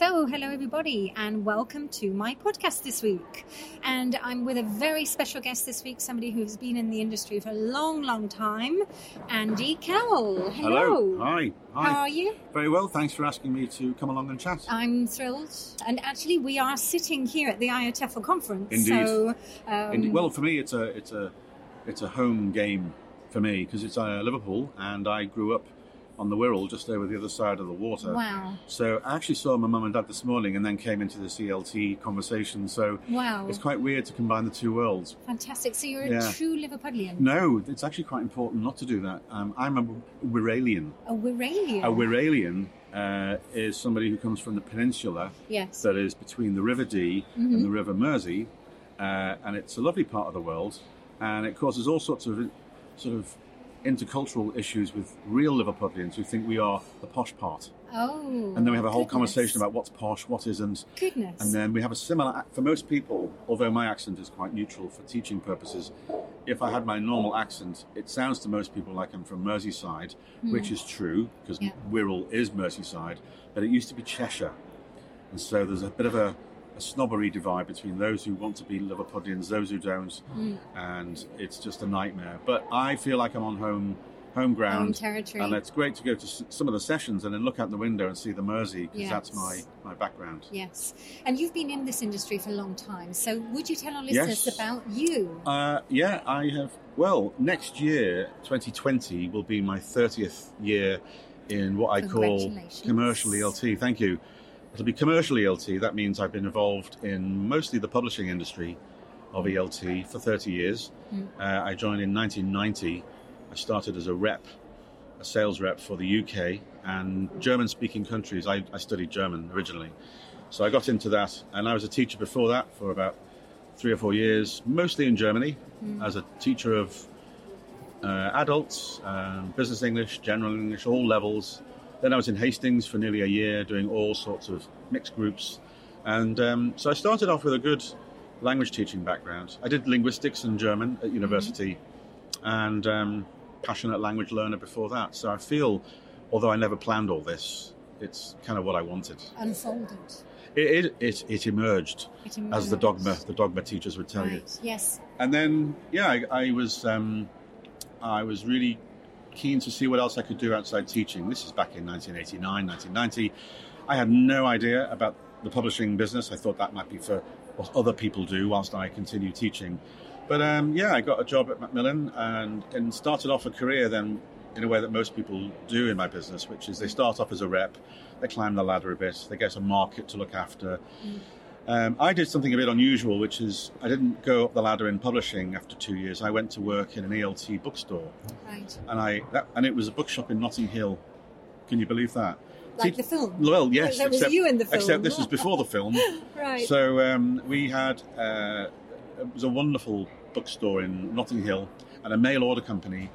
So, hello everybody, and welcome to my podcast this week. And I'm with a very special guest this week, somebody who's been in the industry for a long, long time, Andy Cowle. Hello. Hi. Hi. How are you? Very well. Thanks for asking me to come along and chat. I'm thrilled. And actually, we are sitting here at the IATEFL conference. Indeed. So, um, Indeed. Well, for me, it's a it's a it's a home game for me because it's uh, Liverpool, and I grew up on the Wirral, just over the other side of the water. wow. So I actually saw my mum and dad this morning, and then came into the CLT conversation. So Wow. it's quite weird to combine the two worlds. Fantastic. So, you're a true Liverpudlian. No, it's actually quite important not to do that. Um, I'm a Wirralian. A Wirralian. A Wirralian uh, is somebody who comes from the peninsula Yes. that is between the River Dee and the River Mersey, uh, and it's a lovely part of the world, and it causes all sorts of sort of intercultural issues with real Liverpudlians who think we are the posh part, oh. and then we have a whole goodness. conversation about what's posh, what isn't, Goodness. and then we have a similar for most people. Although my accent is quite neutral for teaching purposes, if I had my normal accent, it sounds to most people like I'm from Merseyside, hmm. which is true because. Yeah. Wirral is Merseyside, but it used to be Cheshire. And so there's a bit of a, a snobbery divide between those who want to be Liverpudlians, those who don't, Mm. and it's just a nightmare. But I feel like I'm on home home ground, Home territory. and it's great to go to some of the sessions and then look out the window and see the Mersey because Yes. that's my my background. Yes. And you've been in this industry for a long time. So would you tell our listeners Yes. about you? Uh, yeah, I have. Well, next year, 2020, will be my 30th year in what I call commercial ELT. Thank you. It'll be commercial ELT. That means I've been involved in mostly the publishing industry of ELT for 30 years. Hmm. Uh, I joined in 1990. I started as a rep, a sales rep for the UK and German speaking countries. I, I studied German originally. So I got into that, and I was a teacher before that for about three or four years, mostly in Germany, as a teacher of uh, adults, um, business English, general English, all levels. Then I was in Hastings for nearly a year doing all sorts of mixed groups. And um, so I started off with a good language teaching background. I did linguistics and German at university and um, passionate language learner before that. So I feel, although I never planned all this, it's kind of what I wanted. Unfolded. It, it, it, it emerged, It as the Dogme, the Dogme teachers would tell you Yes. and then yeah, I, I was um, I was really keen to see what else I could do outside teaching. This is back in 1989, 1990. I had no idea about the publishing business. I thought that might be for what other people do whilst I continue teaching. But um, yeah, I got a job at Macmillan and, and started off a career then in a way that most people do in my business, which is they start off as a rep, they climb the ladder a bit, they get a market to look after. Um, I did something a bit unusual, which is I didn't go up the ladder in publishing after two years. I went to work in an ELT bookstore, Right. and I that, and it was a bookshop in Notting Hill. Can you believe that? Like See- the film. Well, yes, That was except, you in the film. except this was before the film. Right. So um, we had uh, it was a wonderful bookstore in Notting Hill and a mail order company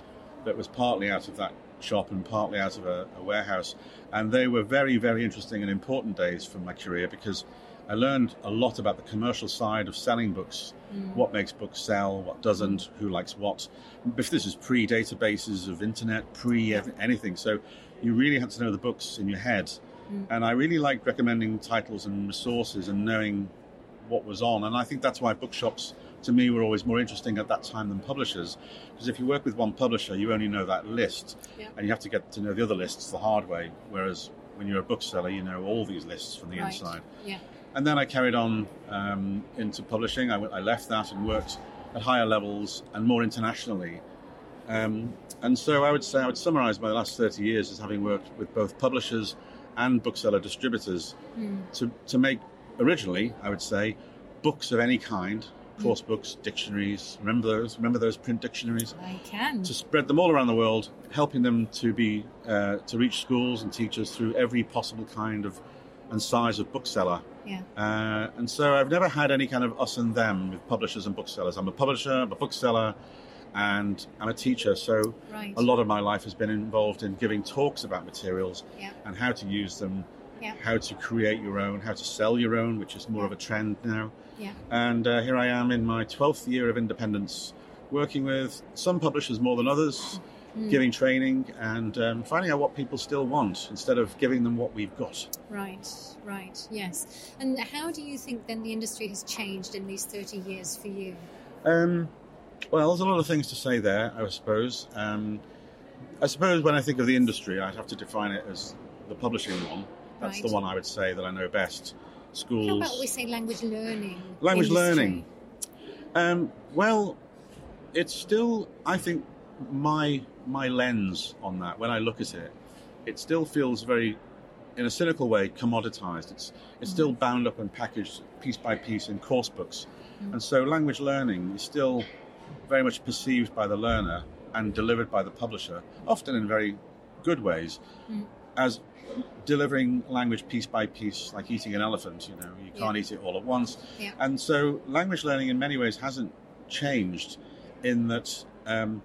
that was partly out of that shop and partly out of a, a warehouse, and they were very very interesting and important days for my career because I learned a lot about the commercial side of selling books, mm. what makes books sell, what doesn't, mm. who likes what. If this is pre-databases of internet, pre anything, so you really had to know the books in your head. Mm. And I really liked recommending titles and resources and knowing what was on. And I think that's why bookshops, to me, were always more interesting at that time than publishers. Because if you work with one publisher, you only know that list, Yeah. and you have to get to know the other lists the hard way. Whereas when you're a bookseller, you know all these lists from the Right. inside. Yeah. And then I carried on um, into publishing. I, I left that and worked at higher levels and more internationally. Um, and so I would say I would summarize my last 30 years as having worked with both publishers and bookseller distributors to, to make, originally, I would say, books of any kind, course books, dictionaries. Remember those? Remember those print dictionaries? I can. to spread them all around the world, helping them to be uh, to reach schools and teachers through every possible kind of and size of bookseller. Yeah. Uh, and so I've never had any kind of us and them with publishers and booksellers. I'm a publisher, I'm a bookseller, and I'm a teacher. So Right. a lot of my life has been involved in giving talks about materials Yeah. and how to use them, Yeah. how to create your own, how to sell your own, which is more of a trend now. Yeah. And uh, here I am in my 12th year of independence, working with some publishers more than others, Mm. giving training and um, finding out what people still want instead of giving them what we've got. Right, right, yes. And how do you think then the industry has changed in these 30 years for you? Um, well, there's a lot of things to say there, I suppose. Um, I suppose when I think of the industry, I'd have to define it as the publishing one. That's Right. the one I would say that I know best. Schools. How about we say language learning? Language industry? learning. Um, well, it's still, I think, my my lens on that. When I look at it, it still feels very, in a cynical way, commoditized. It's it's still bound up and packaged piece by piece in course books, and so language learning is still very much perceived by the learner and delivered by the publisher, often in very good ways, Mm. as delivering language piece by piece, like eating an elephant. You know, you can't Yeah. eat it all at once. Yeah. And so, language learning in many ways hasn't changed in that um,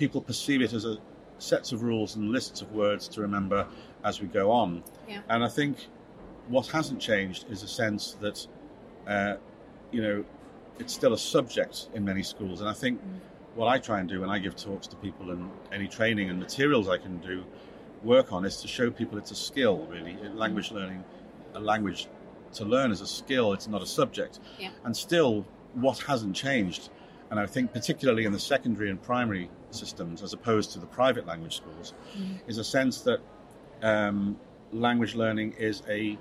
people perceive it as a sets of rules and lists of words to remember as we go on. Yeah. And I think what hasn't changed is a sense that, uh, you know, it's still a subject in many schools. And I think what I try and do when I give talks to people and any training and materials I can do work on is to show people it's a skill, really. Language learning, a language to learn is a skill, it's not a subject. Yeah. And still, what hasn't changed, and I think particularly in the secondary and primary systems as opposed to the private language schools, is a sense that um, language learning is a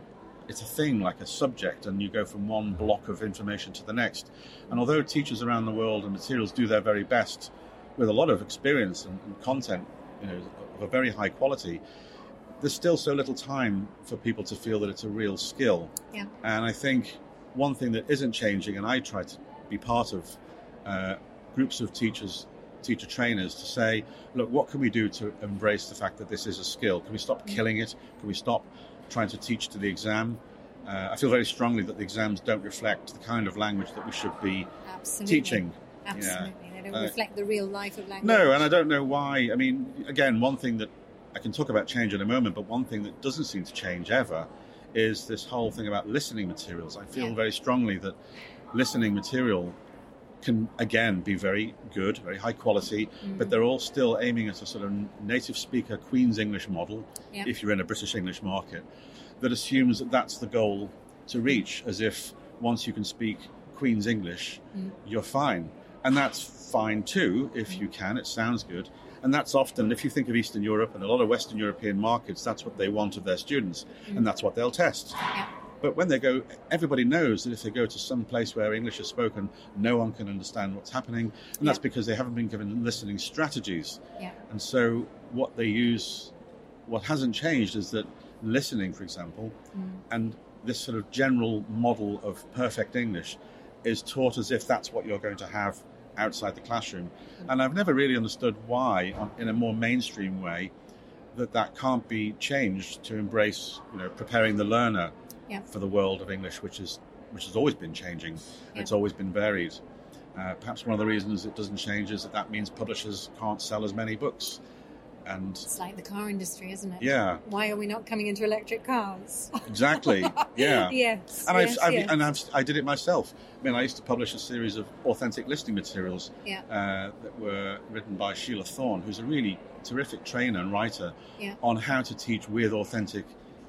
it's a thing like a subject and you go from one block of information to the next. And although teachers around the world and materials do their very best with a lot of experience and, and content you know of a very high quality there's still so little time for people to feel that it's a real skill. Yeah. and i think one thing that isn't changing and i try to be part of uh, groups of teachers teacher trainers to say look what can we do to embrace the fact that this is a skill can we stop killing it can we stop trying to teach to the exam uh, i feel very strongly that the exams don't reflect the kind of language that we should be Absolutely. teaching Absolutely. They don't Uh, reflect the real life of language. no, and I don't know why. I mean, again, one thing that I can talk about change in a moment, but one thing that doesn't seem to change ever is this whole thing about listening materials. I feel Yeah. very strongly that listening material can again be very good, very high quality, Mm. but they're all still aiming at a sort of native speaker Queen's English model. Yeah. If you're in a British English market, that assumes that that's the goal to reach, as if once you can speak Queen's English, Mm. you're fine, and that's fine too if you can. It sounds good. And that's often, if you think of Eastern Europe and a lot of Western European markets, that's what they want of their students, and that's what they'll test. Yeah. But when they go, everybody knows that if they go to some place where English is spoken, no one can understand what's happening. And that's Yeah. because they haven't been given listening strategies. Yeah. And so what they use, what hasn't changed is that listening, for example, Mm. and this sort of general model of perfect English is taught as if that's what you're going to have outside the classroom. And I've never really understood why, in a more mainstream way, that that can't be changed to embrace, you know, preparing the learner Yeah. for the world of English, which is which has always been changing. Yeah. It's always been varied. Uh, perhaps one of the reasons it doesn't change is that that means publishers can't sell as many books. And It's like the car industry, isn't it? yeah, Why are we not coming into electric cars? exactly. Yeah. yes. And yes, I've, I've and I've, I did it myself. I mean, I used to publish a series of authentic listening materials Yeah. uh, that were written by Sheila Thorn, who's a really terrific trainer and writer Yeah. on how to teach with authentic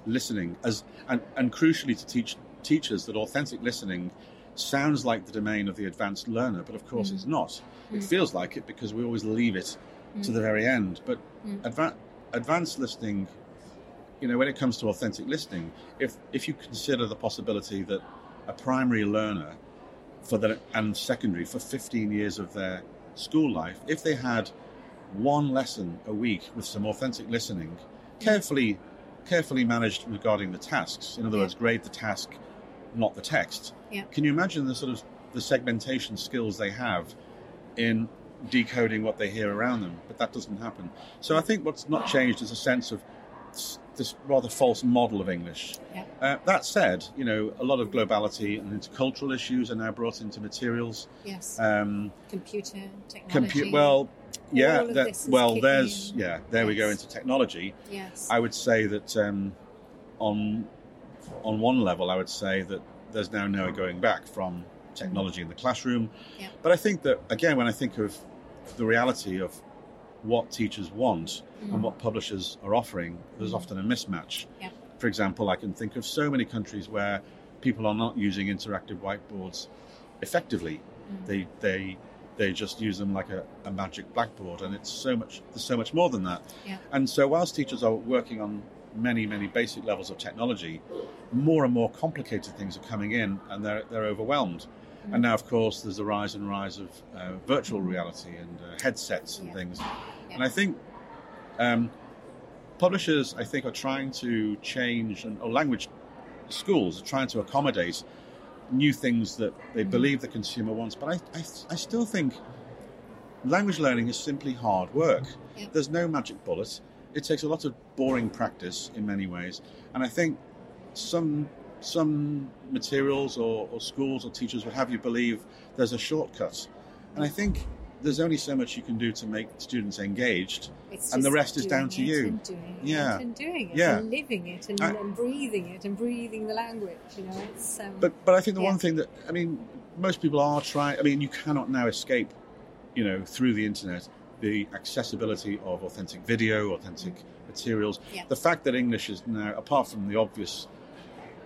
listening, as and, and crucially to teach teachers that authentic listening sounds like the domain of the advanced learner, but of course Mm. it's not. It Mm. feels like it because we always leave it to the very end. But Mm. adva- advanced listening, you know, when it comes to authentic listening, if if you consider the possibility that a primary learner for the and secondary for 15 years of their school life, if they had one lesson a week with some authentic listening, carefully carefully managed regarding the tasks. In other Yeah. words, grade the task, not the text. Yeah. Can you imagine the sort of the segmentation skills they have in decoding what they hear around them? But that doesn't happen. So I think what's not changed is a sense of this rather false model of English. Yeah. Uh, that said, you know, a lot of globality and intercultural issues are now brought into materials. Yes. Um, Computer technology. compu- well, yeah, that, well, there's in. yeah, there we go into technology. Yes. I would say that um, on on one level, I would say that there's now no going back from technology in the classroom. Yeah. But I think that again, when I think of the reality of what teachers want Mm. and what publishers are offering, there's Mm. often a mismatch. Yep. For example, I can think of so many countries where people are not using interactive whiteboards effectively. Mm. They they they just use them like a, a magic blackboard, and it's so much there's so much more than that. Yeah. And so, whilst teachers are working on many many basic levels of technology, more and more complicated things are coming in, and they're they're overwhelmed. Mm. And now, of course, there's a rise and rise of uh, virtual reality and uh, headsets and Yeah. things. Yeah. And I think um, publishers, I think, are trying to change, and or language schools are trying to accommodate new things that they Mhm. believe the consumer wants. But I, I, I still think language learning is simply hard work. Yeah. There's no magic bullet. It takes a lot of boring practice in many ways, and I think some some materials or, or schools or teachers would have you believe there's a shortcut, and I think there's only so much you can do to make students engaged. It's and the rest is down to you. And doing it Yeah. and doing it Yeah. and living it and, I- and breathing it and breathing the language. You know, it's um, But but I think the Yeah. one thing that I mean, most people are trying. I mean, you cannot now escape, you know, through the internet, the accessibility of authentic video, authentic materials. Yeah. The fact that English is now, apart from the obvious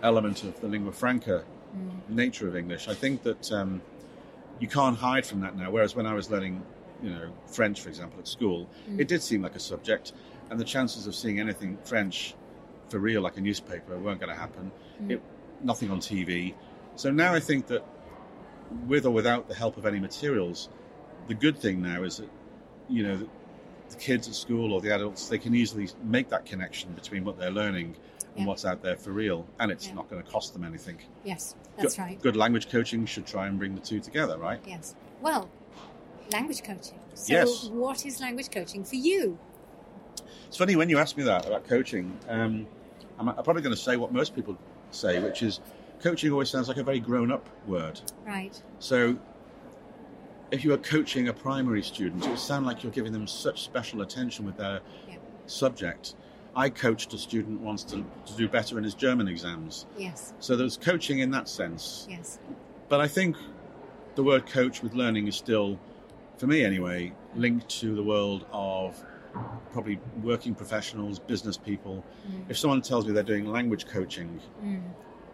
element of the lingua franca mm, nature of English, I think that um, you can't hide from that now. Whereas when I was learning, you know, French, for example, at school, Mm. it did seem like a subject, and the chances of seeing anything French for real, like a newspaper, weren't going to happen. Mm. It, nothing on TV. So now I think that, with or without the help of any materials, the good thing now is that, you know, the, kids at school or the adults they can easily make that connection between what they're learning and Yeah. what's out there for real, and it's Yeah. not going to cost them anything. yes, that's good, right. Good language coaching should try and bring the two together, right? Yes. Well, language coaching. So, Yes. what is language coaching for you? It's funny when you ask me that about coaching. Um, I'm, I'm probably going to say what most people say, which is coaching always sounds like a very grown-up word. Right. So, if you were coaching a primary student, it would sound like you're giving them such special attention with their Yeah. subject. I coached a student once to, to do better in his German exams. Yes. So there's coaching in that sense. Yes. But I think the word coach with learning is still, for me anyway, linked to the world of probably working professionals, business people. Mm. If someone tells me they're doing language coaching, Mm.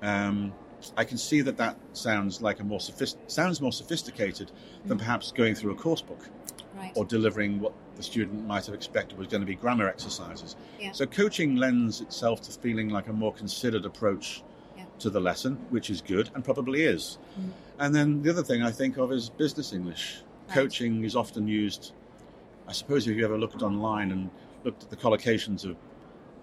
um, I can see that that sounds like a more sophist- sounds more sophisticated than Mm. perhaps going through a course book Right. or delivering what the student might have expected was going to be grammar exercises. Yeah. So coaching lends itself to feeling like a more considered approach Yeah. to the lesson, which is good and probably is. Mm. And then the other thing I think of is business English. Right. Coaching is often used. I suppose if you ever looked online and looked at the collocations of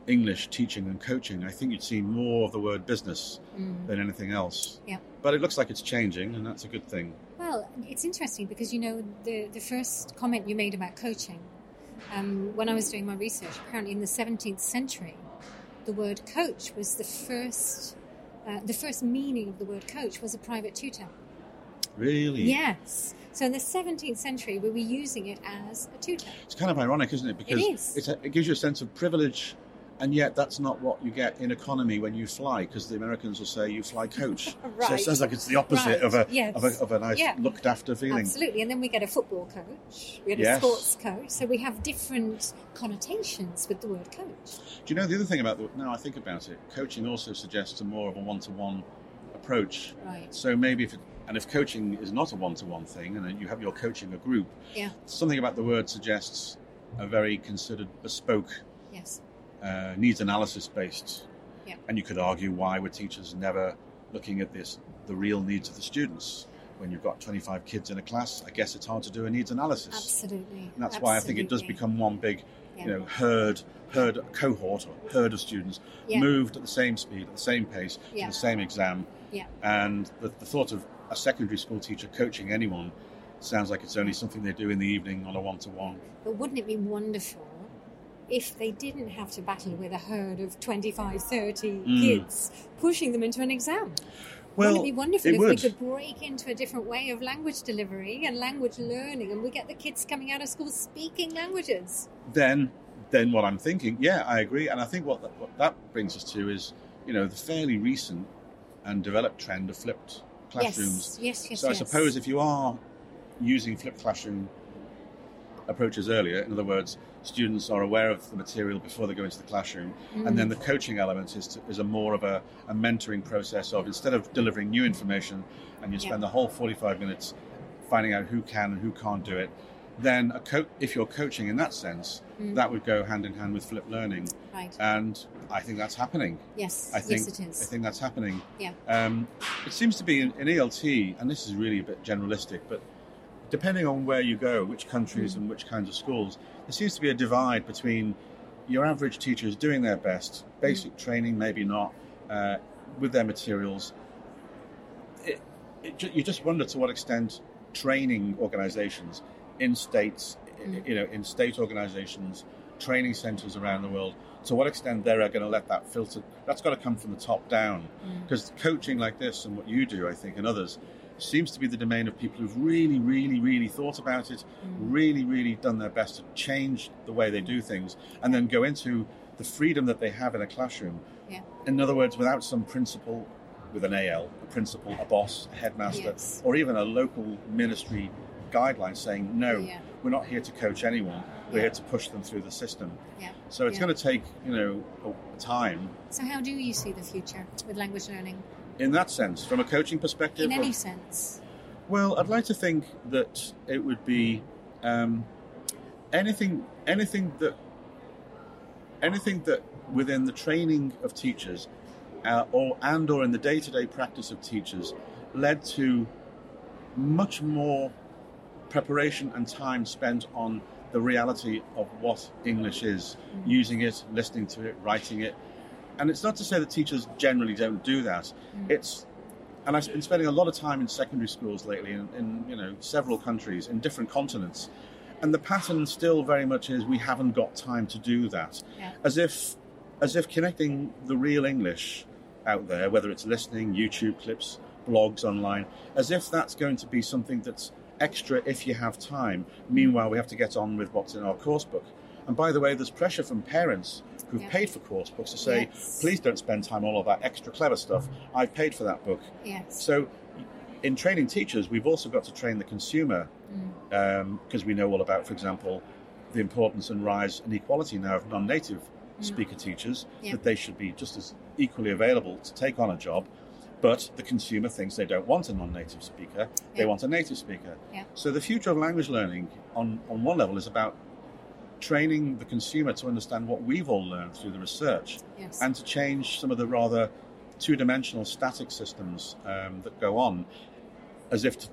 English teaching and coaching, I think you'd see more of the word business Mm. than anything else. Yeah. But it looks like it's changing, and that's a good thing. Well, it's interesting because you know the the first comment you made about coaching. Um, when I was doing my research, apparently in the 17th century, the word coach was the first. Uh, the first meaning of the word coach was a private tutor. Really? Yes. So in the 17th century, we were using it as a tutor. It's kind of ironic, isn't it? Because is. It's a, it gives you a sense of privilege, and yet that's not what you get in economy when you fly, because the Americans will say you fly coach. So it sounds like it's the opposite Right. of, a, Yes. of, a, of a nice Yeah. looked after feeling. Absolutely. And then we get a football coach, we get a sports coach. So we have different connotations with the word coach. Do you know the other thing about the, now I think about it, coaching also suggests a more of a one to one approach. Right. So maybe if it, and if coaching is not a one to one thing, and you have your coaching a group, Yeah. something about the word suggests a very considered, bespoke, Yes. Uh, needs analysis based. Yeah. And you could argue why were teachers never looking at this, the real needs of the students? When you've got 25 kids in a class, I guess it's hard to do a needs analysis. Absolutely. And that's why I think it does become one big, Yeah. you know, herd, herd cohort or herd of students Yeah. moved at the same speed, at the same pace, Yeah. to the same exam. Yeah. And the, the thought of a secondary school teacher coaching anyone sounds like it's only something they do in the evening on a one-to-one. But wouldn't it be wonderful if they didn't have to battle with a herd of 25, 30 Mm. kids pushing them into an exam? Well, wouldn't it be wonderful it if would. we could break into a different way of language delivery and language learning and we get the kids coming out of school speaking languages? Then, then what I'm thinking, yeah, I agree, and I think what that, what that brings us to is, you know, the fairly recent and developed trend of flipped classrooms. Yes, yes, yes. so I suppose if you are using flipped classroom approaches earlier. In other words, students are aware of the material before they go into the classroom, and then the coaching element is, to, is a more of a, a mentoring process of instead of delivering new information, and you spend Yeah. the whole 45 minutes finding out who can and who can't do it. Then, a co- if you're coaching in that sense, that would go hand in hand with flipped learning, Right. and I think that's happening. yes. I think yes, it is. I think that's happening. yeah. Um, it seems to be in, in ELT, and this is really a bit generalistic, but depending on where you go, which countries hmm. and which kinds of schools, there seems to be a divide between your average teacher is doing their best, hmm. basic training, maybe not, uh, with their materials. It, it, you just wonder to what extent training organisations in states, i- you know, in state organisations, training centres around the world, to what extent they're going to let that filter. That's got to come from the top down, because coaching like this and what you do, I think, and others, seems to be the domain of people who've really, really, really thought about it, mm. really, really done their best to change the way they do mm. things, and then go into the freedom that they have in a classroom. Yeah. In other words, without some principal with an AL, a principal, a boss, a headmaster, Yes. or even a local ministry guideline saying, no, Yeah. we're not here to coach anyone, we're Yeah. here to push them through the system. Yeah. So it's going to take, you know, time So, how do you see the future with language learning in that sense, from a coaching perspective. in any or- sense? Well, I'd like to think that it would be um, anything, anything that, anything that within the training of teachers, uh, or and or in the day-to-day practice of teachers, led to much more preparation and time spent on the reality of what English is, using it, listening to it, writing it. And it's not to say that teachers generally don't do that. Mm. It's and I've been spending a lot of time in secondary schools lately, in, in you know several countries, in different continents, and the pattern still very much is we haven't got time to do that, Yeah. as if as if connecting the real English out there, whether it's listening, YouTube clips, blogs online, as if that's going to be something that's extra if you have time. Meanwhile, we have to get on with what's in our course book. And by the way, there's pressure from parents who've Yeah. paid for course books to say, Yes. please don't spend time on all of that extra clever stuff. I've paid for that book. Yes. So, in training teachers, we've also got to train the consumer mm. um, because we know all about, for example, the importance and rise and equality now of non-native mm. speaker teachers Yeah. that they should be just as equally available to take on a job. But the consumer thinks they don't want a non-native speaker; they want a native speaker. Yeah. So the future of language learning, on on one level, is about training the consumer to understand what we've all learned through the research Yes. and to change some of the rather two-dimensional static systems um, that go on, as if to,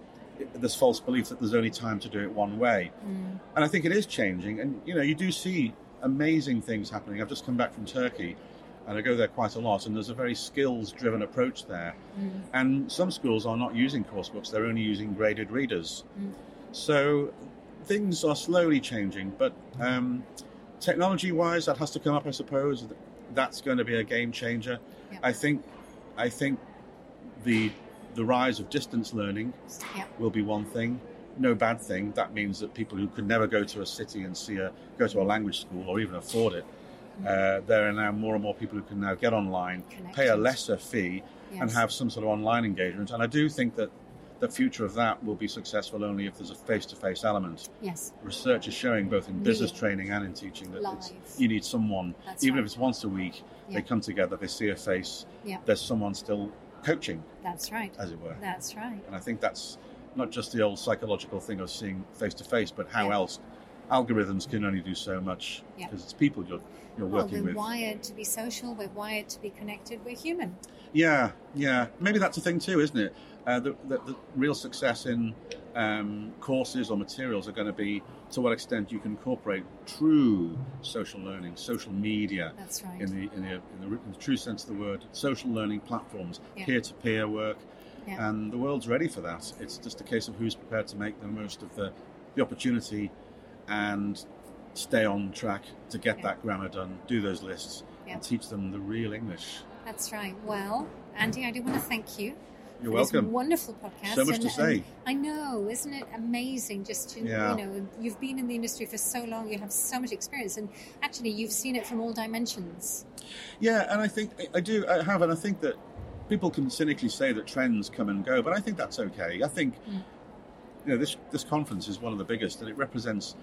this false belief that there's only time to do it one way. Mm. And I think it is changing, and you know, you do see amazing things happening. I've just come back from Turkey, and I go there quite a lot, and there's a very skills-driven approach there. Mm. And some schools are not using course books; they're only using graded readers. Mm. So things are slowly changing, but um, technology-wise, that has to come up, I suppose. That's going to be a game changer. Yeah. I think. I think the the rise of distance learning yeah. will be one thing. No bad thing. That means that people who could never go to a city and see a go to a language school or even afford it, uh, there are now more and more people who can now get online, pay a lesser fee, and have some sort of online engagement. And I do think that the future of that will be successful only if there's a face-to-face element. Yes. Research is showing both in business training and in teaching that you need someone, That's even right. if it's once a week, Yeah. they come together, they see a face, Yeah. there's someone still coaching, That's right. as it were. That's right. And I think that's not just the old psychological thing of seeing face to face, but how Yeah. else algorithms can only do so much Yeah. because it's people you're you're Well, working we're with. wired to be social. We're wired to be connected. We're human. Yeah, yeah. Maybe that's a thing too, isn't it? Uh, the, the, the real success in um, courses or materials are going to be to what extent you can incorporate true social learning, social media, That's right. in the in the, in the, in the true sense of the word, social learning platforms, Yeah. peer-to-peer work, Yeah. and the world's ready for that. It's just a case of who's prepared to make the most of the the opportunity and stay on track to get Yeah. that grammar done, do those lists, and teach them the real English. That's right. Well, Andy, I do want to thank you. You're welcome. wonderful podcast. So much to say. I know, isn't it amazing? Just to, Yeah. you know, you've been in the industry for so long. You have so much experience, and actually, you've seen it from all dimensions. Yeah, and I think I- I do. I have, and I think that people can cynically say that trends come and go, but I think that's okay. I think Mm. you know this this conference is one of the biggest, and it represents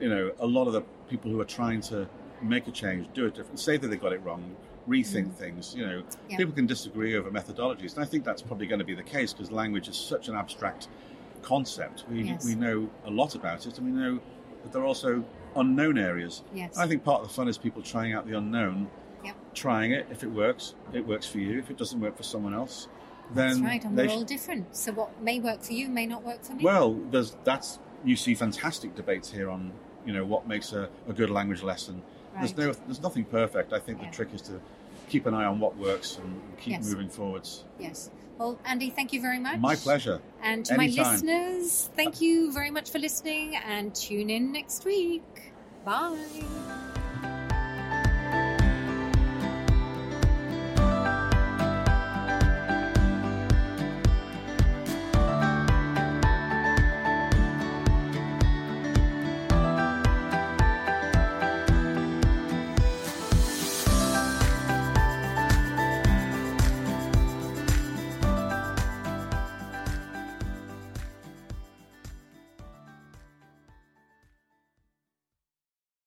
you know, a lot of the people who are trying to make a change do it different. Say that they got it wrong, rethink Mm. things. You know, Yeah. people can disagree over methodologies, and I think that's probably going to be the case because language is such an abstract concept. We Yes. we know a lot about it, and we know that there are also unknown areas. Yes. I think part of the fun is people trying out the unknown, Yep. trying it. If it works, it works for you. If it doesn't work for someone else, then That's right, and we're sh- all different. So what may work for you may not work for me. well, there's that's you see fantastic debates here on you know what makes a, a good language lesson. There's no there's nothing perfect. I think Yeah. the trick is to keep an eye on what works and keep Yes. moving forwards. yes. Well, Andy, thank you very much. My pleasure. And to my listeners, thank you very much for listening and tune in next week. Bye.